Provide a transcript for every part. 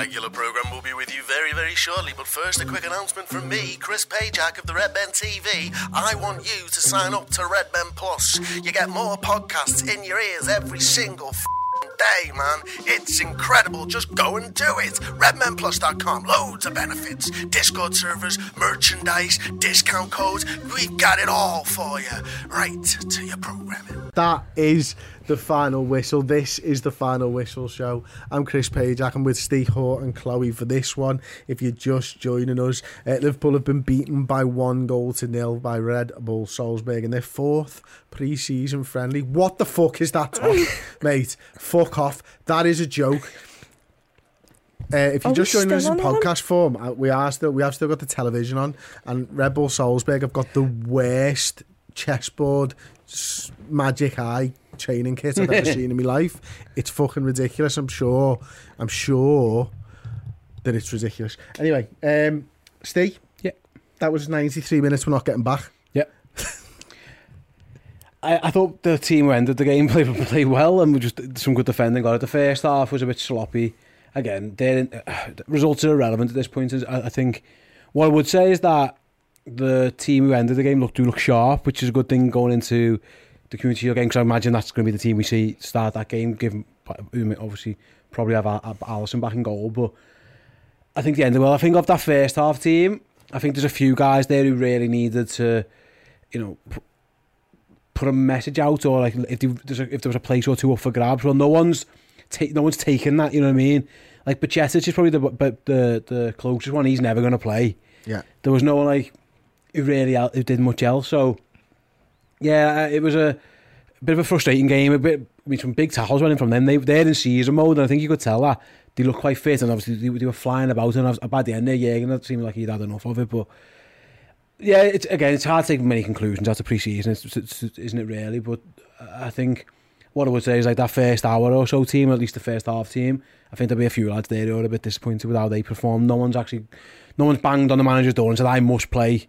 regular program will be with you very, very shortly, but first, a quick announcement from me, Chris Pajak of the Redmen TV. I want you to sign up to Redmen Plus. You get more podcasts in your ears every single day, man. It's incredible. Just go and do it. RedmenPlus.com. Loads of benefits. Discord servers, merchandise, discount codes. We've got it all for you. Right to your programming. That is the final whistle. This is the final whistle show. I'm Chris Page. I'm with Steve Hoare and Chloe for this one. If you're just joining us, uh, Liverpool have been beaten by one goal to nil by Red Bull Salzburg in their fourth pre-season friendly. What the fuck is that, Tom? mate? Fuck off. That is a joke. Uh, if you're Are just joining us in podcast form, uh, we are still we have still got the television on, and Red Bull Salzburg have got the worst chessboard magic eye training kit I've ever seen in my life. It's fucking ridiculous. I'm sure. I'm sure that it's ridiculous. Anyway, um, Steve. Yeah. That was 93 minutes. We're not getting back. Yep. I, I thought the team who ended the game played, played well and we just did some good defending. Got it. The first half was a bit sloppy. Again, their uh, results are irrelevant at this point. I, I think what I would say is that the team who ended the game look do look sharp, which is a good thing going into the community Shield game because I imagine that's going to be the team we see start that game. Given obviously probably have Al- Al- Alisson back in goal, but I think the end of well. I think of that first half team, I think there's a few guys there who really needed to, you know, put a message out or like if there, there's a, if there was a place or two up for grabs. Well, no one's ta- no one's taken that. You know what I mean? Like Bajcetic is probably the the the closest one. He's never going to play. Yeah. There was no one like who really who did much else. So yeah, uh, it was a bit of a frustrating game. A bit, I mean, some big tackles running from them. They they're in season mode, and I think you could tell that they look quite fit, and obviously they, they were flying about. And I by the end there, yeah, and it seemed like he'd had enough of it. But yeah, it's again, it's hard to take many conclusions after pre-season, it's, it's- isn't it? Really, but I think what I would say is like that first hour or so team, at least the first half team. I think there'll be a few lads there who are a bit disappointed with how they performed. No one's actually, no one's banged on the manager's door and said I must play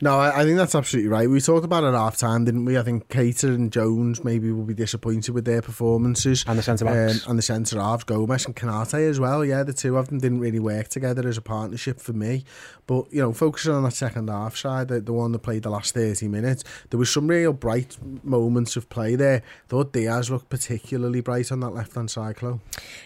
No, I, I think that's absolutely right. We talked about it at half time, didn't we? I think Keita and Jones maybe will be disappointed with their performances. And the centre backs. Um, and the centre halves, Gomez and Konate as well. Yeah, the two of them didn't really work together as a partnership for me. But, you know, focusing on that second half side, the, the one that played the last 30 minutes, there was some real bright moments of play there. thought Diaz looked particularly bright on that left hand side, Chloe.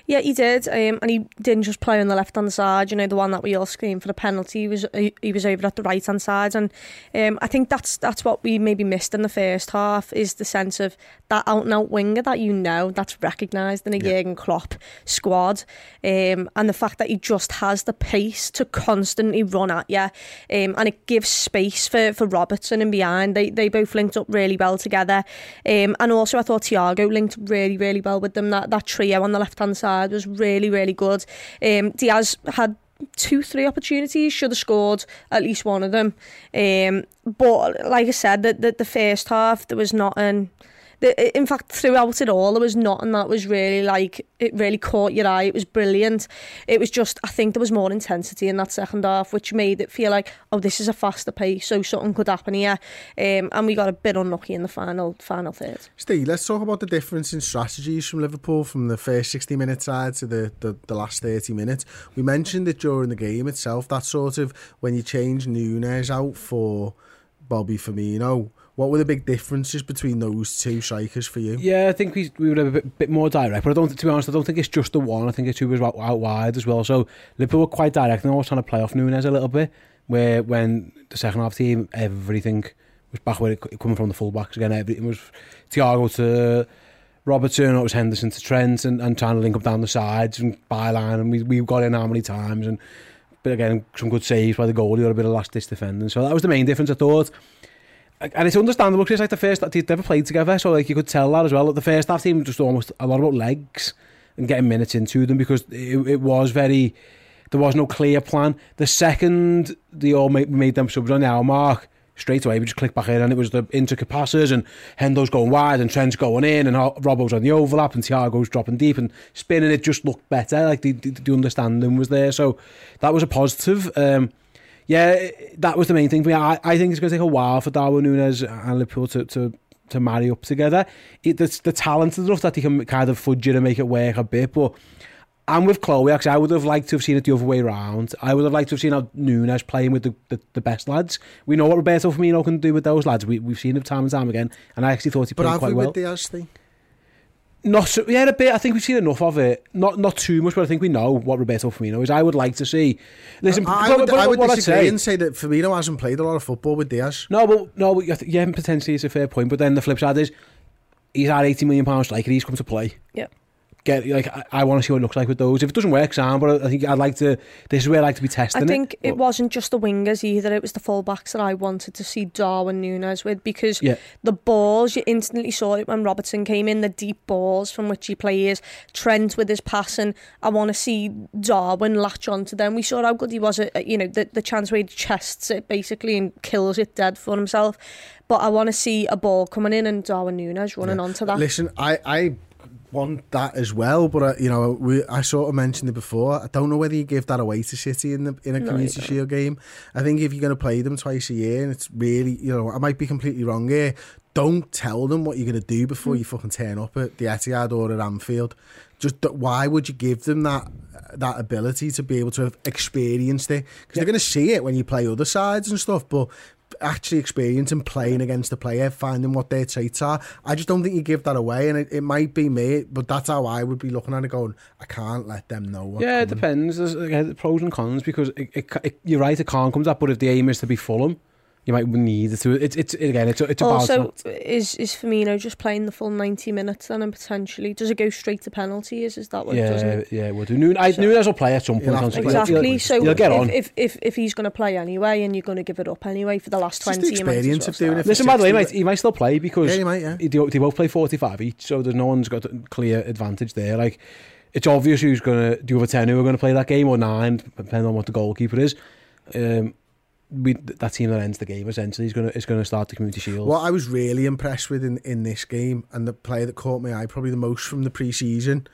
Yeah, he did, um, and he didn't just play on the left hand side. You know, the one that we all screamed for the penalty. He was he was over at the right hand side, and um, I think that's that's what we maybe missed in the first half is the sense of that out and out winger that you know that's recognised in a yeah. Jurgen Klopp squad, um, and the fact that he just has the pace to constantly run at you, um, and it gives space for for Robertson and behind. They they both linked up really well together, um, and also I thought Thiago linked really really well with them. That that trio on the left hand side was really really good. Um, Diaz had two, three opportunities, should have scored at least one of them. Um, but like I said, that the, the first half, there was not an in fact, throughout it all, there was nothing that was really like it really caught your eye. It was brilliant. It was just, I think there was more intensity in that second half, which made it feel like, oh, this is a faster pace, so something could happen here. Um, and we got a bit unlucky in the final final third. Steve, let's talk about the difference in strategies from Liverpool from the first 60 minute side to the, the, the last 30 minutes. We mentioned it during the game itself, that sort of when you change Nunez out for Bobby Firmino what were the big differences between those two strikers for you? Yeah, I think we, we were a bit, bit more direct, but I don't. To be honest, I don't think it's just the one. I think it's who was out, out wide as well. So Liverpool were quite direct, and I was trying to play off Nunez a little bit. Where when the second half team, everything was back where it coming from the fullbacks again. Everything was Thiago to Robertson, it was Henderson to Trent, and, and trying to link up down the sides and byline, and we we got in how many times and. But again, some good saves by the goalie or a bit of last ditch defending. So that was the main difference, I thought and it's understandable because it's like the first that they'd never played together, so like you could tell that as well. The first half team just almost a lot about legs and getting minutes into them because it, it was very there was no clear plan. The second they all made, made them subs on the hour mark, straight away we just clicked back in and it was the intricate passes and Hendo's going wide and Trent's going in and Robbo's on the overlap and Thiago's dropping deep and spinning it just looked better. Like the, the, the understanding was there, so that was a positive. Um, yeah, that was the main thing for me. I, I think it's going to take a while for Darwin Nunez and Liverpool to, to, to marry up together. It, the, the talent is enough that he can kind of fudge it and make it work a bit, but I'm with Chloe, actually, I would have liked to have seen it the other way around. I would have liked to have seen how Nunez playing with the, the, the best lads. We know what Roberto Firmino can do with those lads. We, we've seen it time and time again, and I actually thought he played quite well. But have we with Diaz thing? Not so, yeah, a bit. I think we've seen enough of it. Not not too much, but I think we know what Roberto Firmino is. I would like to see. Listen, I, I would, but, but, I would disagree say, and say that Firmino hasn't played a lot of football with Diaz. No, but no, yeah, potentially it's a fair point. But then the flip side is he's had eighty million pounds striker. He's come to play. Yeah get like I, I want to see what it looks like with those. If it doesn't work, Sam, but I think I'd like to. This is where I like to be testing. I think it, it wasn't just the wingers either. It was the fullbacks that I wanted to see Darwin Nunez with because yeah. the balls you instantly saw it when Robertson came in. The deep balls from which he plays. Trent with his passing. I want to see Darwin latch onto them. We saw how good he was at you know the the chance where he chests it basically and kills it dead for himself. But I want to see a ball coming in and Darwin Nunez running yeah. onto that. Listen, I I want that as well. But uh, you know, we I sort of mentioned it before. I don't know whether you give that away to City in the in a no, Community Shield game. I think if you're going to play them twice a year, and it's really you know, I might be completely wrong here. Don't tell them what you're going to do before mm. you fucking turn up at the Etihad or at Anfield. Just why would you give them that that ability to be able to have experienced it? Because yeah. they're going to see it when you play other sides and stuff. But actually experiencing playing against the player, finding what their traits are. I just don't think you give that away, and it, it might be me, but that's how I would be looking at it. Going, I can't let them know. yeah, coming. it depends. There's again, pros and cons because it, it, you're right, it can't come to that. But if the aim is to be Fulham, you might need to. It's it's again. It's it's about also is is Firmino just playing the full ninety minutes then and potentially does it go straight to penalties? Is that what yeah, it does? It? Yeah, we'll do. Noon, I, so, Nunez will play at some point. Exactly. so he'll get on. If, if if he's going to play anyway, and you're going to give it up anyway for the last twenty, the experience of doing it. Listen, by the way, he might, he might still play because yeah, he might. Yeah, they, they both play forty five each, so there's no one's got a clear advantage there. Like it's obvious who's going to do over ten who are going to play that game or nine, depending on what the goalkeeper is. Um, we, that team that ends the game essentially is going to is going to start the Community Shield. What I was really impressed with in, in this game and the player that caught my eye probably the most from the pre-season,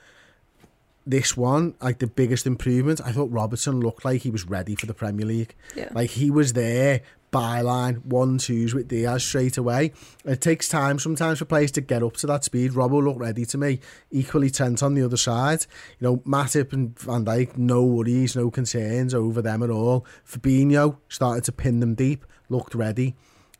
this one like the biggest improvement. I thought Robertson looked like he was ready for the Premier League. Yeah. Like he was there byline, one twos with Diaz straight away. It takes time sometimes for players to get up to that speed. Robbo looked ready to me. Equally Trent on the other side. You know, Matip and Van Dijk, no worries, no concerns over them at all. Fabinho started to pin them deep, looked ready.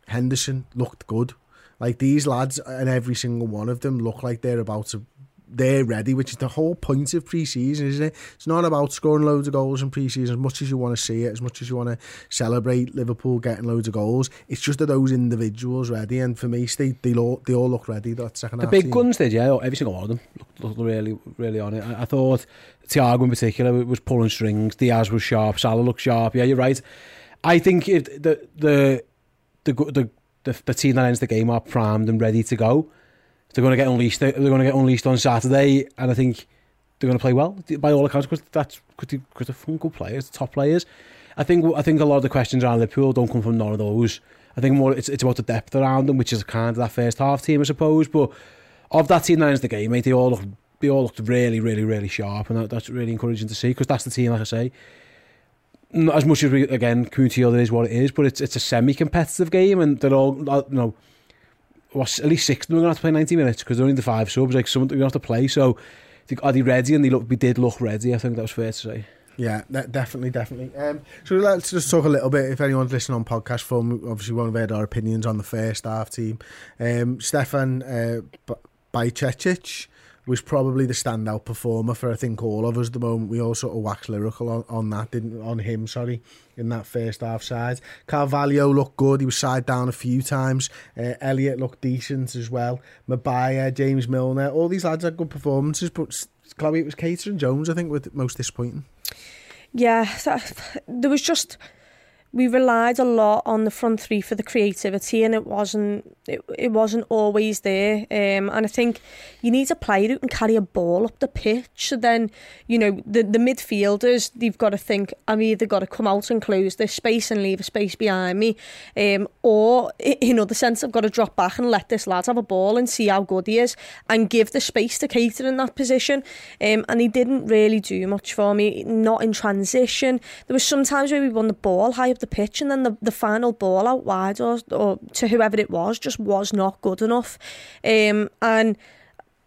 Henderson looked good. Like these lads and every single one of them look like they're about to they're ready, which is the whole point of pre-season, isn't it? It's not about scoring loads of goals in pre-season as much as you want to see it, as much as you want to celebrate Liverpool getting loads of goals. It's just that those individuals ready, and for me, they they all, they all look ready. That second the big team. guns did, yeah. Every single one of them looked, looked really, really on it. I, I thought Thiago in particular was pulling strings. Diaz was sharp. Salah looked sharp. Yeah, you're right. I think if the the the the the, the team that ends the game are primed and ready to go they're going to get unleashed. They're going to get unleashed on Saturday, and I think they're going to play well by all accounts because that's because they're good players, top players. I think I think a lot of the questions around Liverpool don't come from none of those. I think more it's it's about the depth around them, which is kind of that first half team, I suppose. But of that team that ends the game, mate, they all look they all looked really, really, really sharp, and that, that's really encouraging to see because that's the team, like I say. Not as much as we again, community other is what it is, but it's it's a semi-competitive game, and they're all uh, you know was at least six of them are going to have to play 90 minutes because they're only the five subs. Like some going to have to play. So are they ready? And they look, we did look ready. I think that was fair to say. Yeah, definitely, definitely. Um, so let's just talk a little bit. If anyone's listening on podcast form, obviously won't have heard our opinions on the first half team. Um, Stefan uh, Bajcetic was probably the standout performer for I think all of us. The moment we all sort of waxed lyrical on, on that, didn't on him. Sorry, in that first half side. Carvalho looked good. He was side down a few times. Uh, Elliott looked decent as well. Maguire, James Milner, all these lads had good performances. But Chloe, it was Keita and Jones I think were most disappointing. Yeah, there was just we relied a lot on the front three for the creativity and it wasn't it, it wasn't always there. Um, and I think you need a player who can carry a ball up the pitch. Then you know the, the midfielders they've got to think I'm either got to come out and close this space and leave a space behind me um, or in other sense I've got to drop back and let this lad have a ball and see how good he is and give the space to Keita in that position. Um, and he didn't really do much for me not in transition. There was sometimes where we won the ball high the pitch and then the, the final ball out wide or, or to whoever it was just was not good enough. Um, and,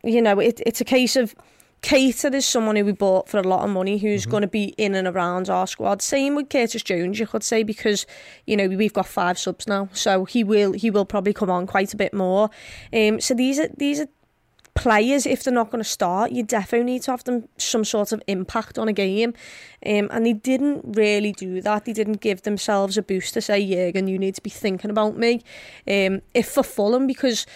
you know, it, it's a case of Keita is someone who we bought for a lot of money who's mm-hmm. going to be in and around our squad. Same with Curtis Jones, you could say, because you know we've got five subs now, so he will he will probably come on quite a bit more. Um, so these are these are players, if they're not going to start, you definitely need to have them some sort of impact on a game. Um, and they didn't really do that. They didn't give themselves a boost to say, Jurgen, you need to be thinking about me. Um, if for Fulham, because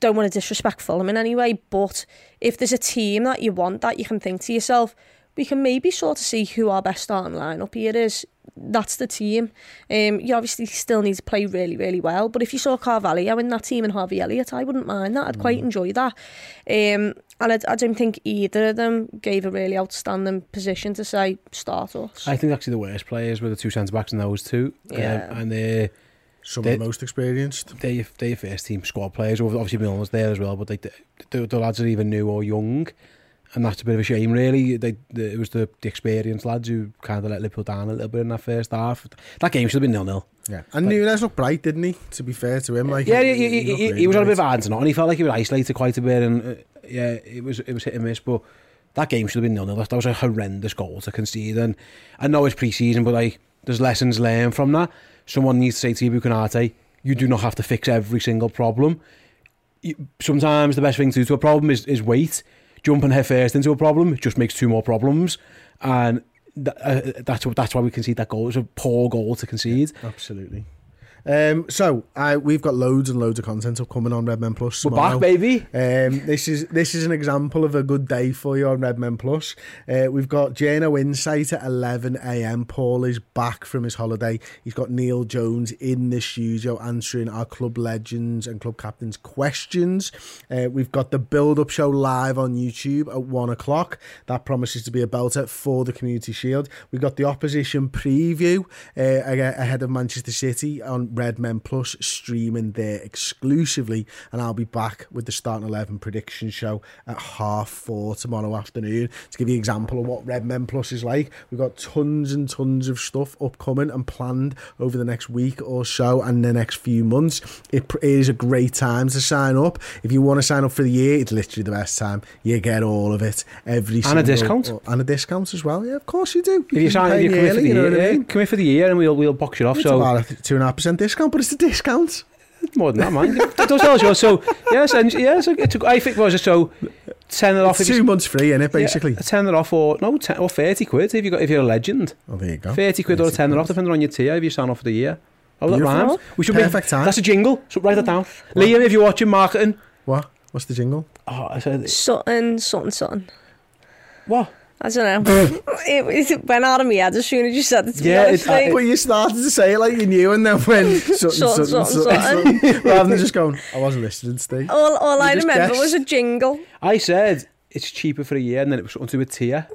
don't want to disrespect Fulham in any way, but if there's a team that you want that you can think to yourself, we can maybe sort of see who our best starting lineup here is that's the team. Um, you obviously still need to play really, really well. But if you saw Carvalho in that team and Harvey Elliott, I wouldn't mind that. I'd mm. quite enjoy that. Um, and I, I don't think either of them gave a really outstanding position to say start us. I think actually the worst players were the two centre backs and those two. Um, yeah. Um, and they some they, of the most experienced. They they first team squad players. Obviously Milner's there as well, but they the, the lads are even new or young and that's a bit of a shame, really. They, they, it was the, the experienced lads who kind of let Liverpool down a little bit in that first half. That game should have been nil-nil. Yeah, and but, Nunez looked bright, didn't he? To be fair to him, like yeah, he, he, he, he, he was on a bit of hands on, and he felt like he was isolated quite a bit, and uh, yeah, it was it was hit and miss. But that game should have been nil-nil. That was a horrendous goal to concede, and I know it's pre-season, but like there's lessons learned from that. Someone needs to say to Ibou Konate, you do not have to fix every single problem. sometimes the best thing to do to a problem is, is wait jumping headfirst into a problem just makes two more problems, and th- uh, that's that's why we concede that goal. It's a poor goal to concede. Absolutely. Um, so I, we've got loads and loads of content coming on Redmen Plus. We're back, baby. Um, this is this is an example of a good day for you on Redmen Plus. Uh, we've got JNO Insight at 11 a.m. Paul is back from his holiday. He's got Neil Jones in the studio answering our club legends and club captains questions. Uh, we've got the build up show live on YouTube at one o'clock. That promises to be a belter for the Community Shield. We've got the opposition preview uh, ahead of Manchester City on Redmen Plus streaming there exclusively. And I'll be back with the Starting 11 prediction show at half four tomorrow afternoon to give you an example of what Redmen Plus is like. We've got tons and tons of stuff upcoming and planned over the next week or so and the next few months. It is a great time to sign up. If you want to sign up for the year, it's literally the best time. You get all of it every And a discount. and a discount as well. Yeah, of course you do. If you sign, up, you come in for the you know year, what I mean? come in for the year, and we'll we'll box it off. It's so about two and a half percent discount, but it's a discount. More than that, man. Don't tell you. So, yes, and yes, it took, I think it was so 10 off. It's if two months free, innit, basically? Yeah, a tenner off or, no, 10, or 30 quid if, you got, if you're a legend. Oh, there you go. 30 quid 30 or a tenner off, depending on your tier, if you sign off for the year. Oh, that rhymes. We should Perfect make, time. That's a jingle, so write that down. What? Liam, if you're watching marketing. What? What's the jingle? Oh, I said... Sutton, Sutton, Sutton. What? I don't know. it, it went out of me head as soon as you said it. To yeah, it, like, but you started to say it like you knew, and then when something, something, something, rather than just going, I wasn't listening, Steve. All, all you I remember guessed. was a jingle. I said it's cheaper for a year, and then it was onto a tier.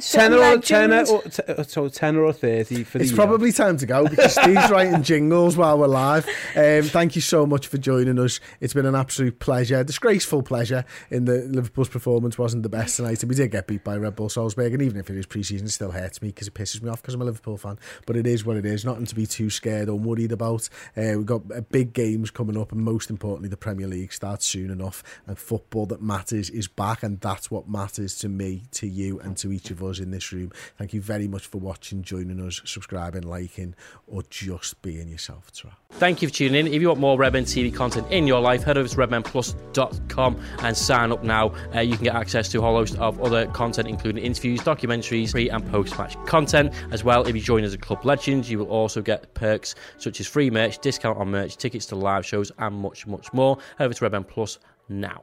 Something Tenner or legend. tenner or t- uh, so tenner or thirty for the It's year. probably time to go because Steve's writing jingles while we're live. Um, thank you so much for joining us. It's been an absolute pleasure, disgraceful pleasure. In the Liverpool's performance wasn't the best tonight, and we did get beat by Red Bull Salzburg. And even if it is pre-season, it still hurts me because it pisses me off because I'm a Liverpool fan. But it is what it is. Nothing to be too scared or worried about. Uh, we've got uh, big games coming up, and most importantly, the Premier League starts soon enough. And football that matters is back, and that's what matters to me, to you, and to each of us in this room. Thank you very much for watching, joining us, subscribing, liking, or just being yourself. Ta-ra. Thank you for tuning in. If you want more Redmen TV content in your life, head over to redmenplus.com and sign up now. Uh, you can get access to a whole host of other content, including interviews, documentaries, pre and post match content. As well, if you join as a Club Legends, you will also get perks such as free merch, discount on merch, tickets to live shows, and much, much more. Head over to Redmen Plus now.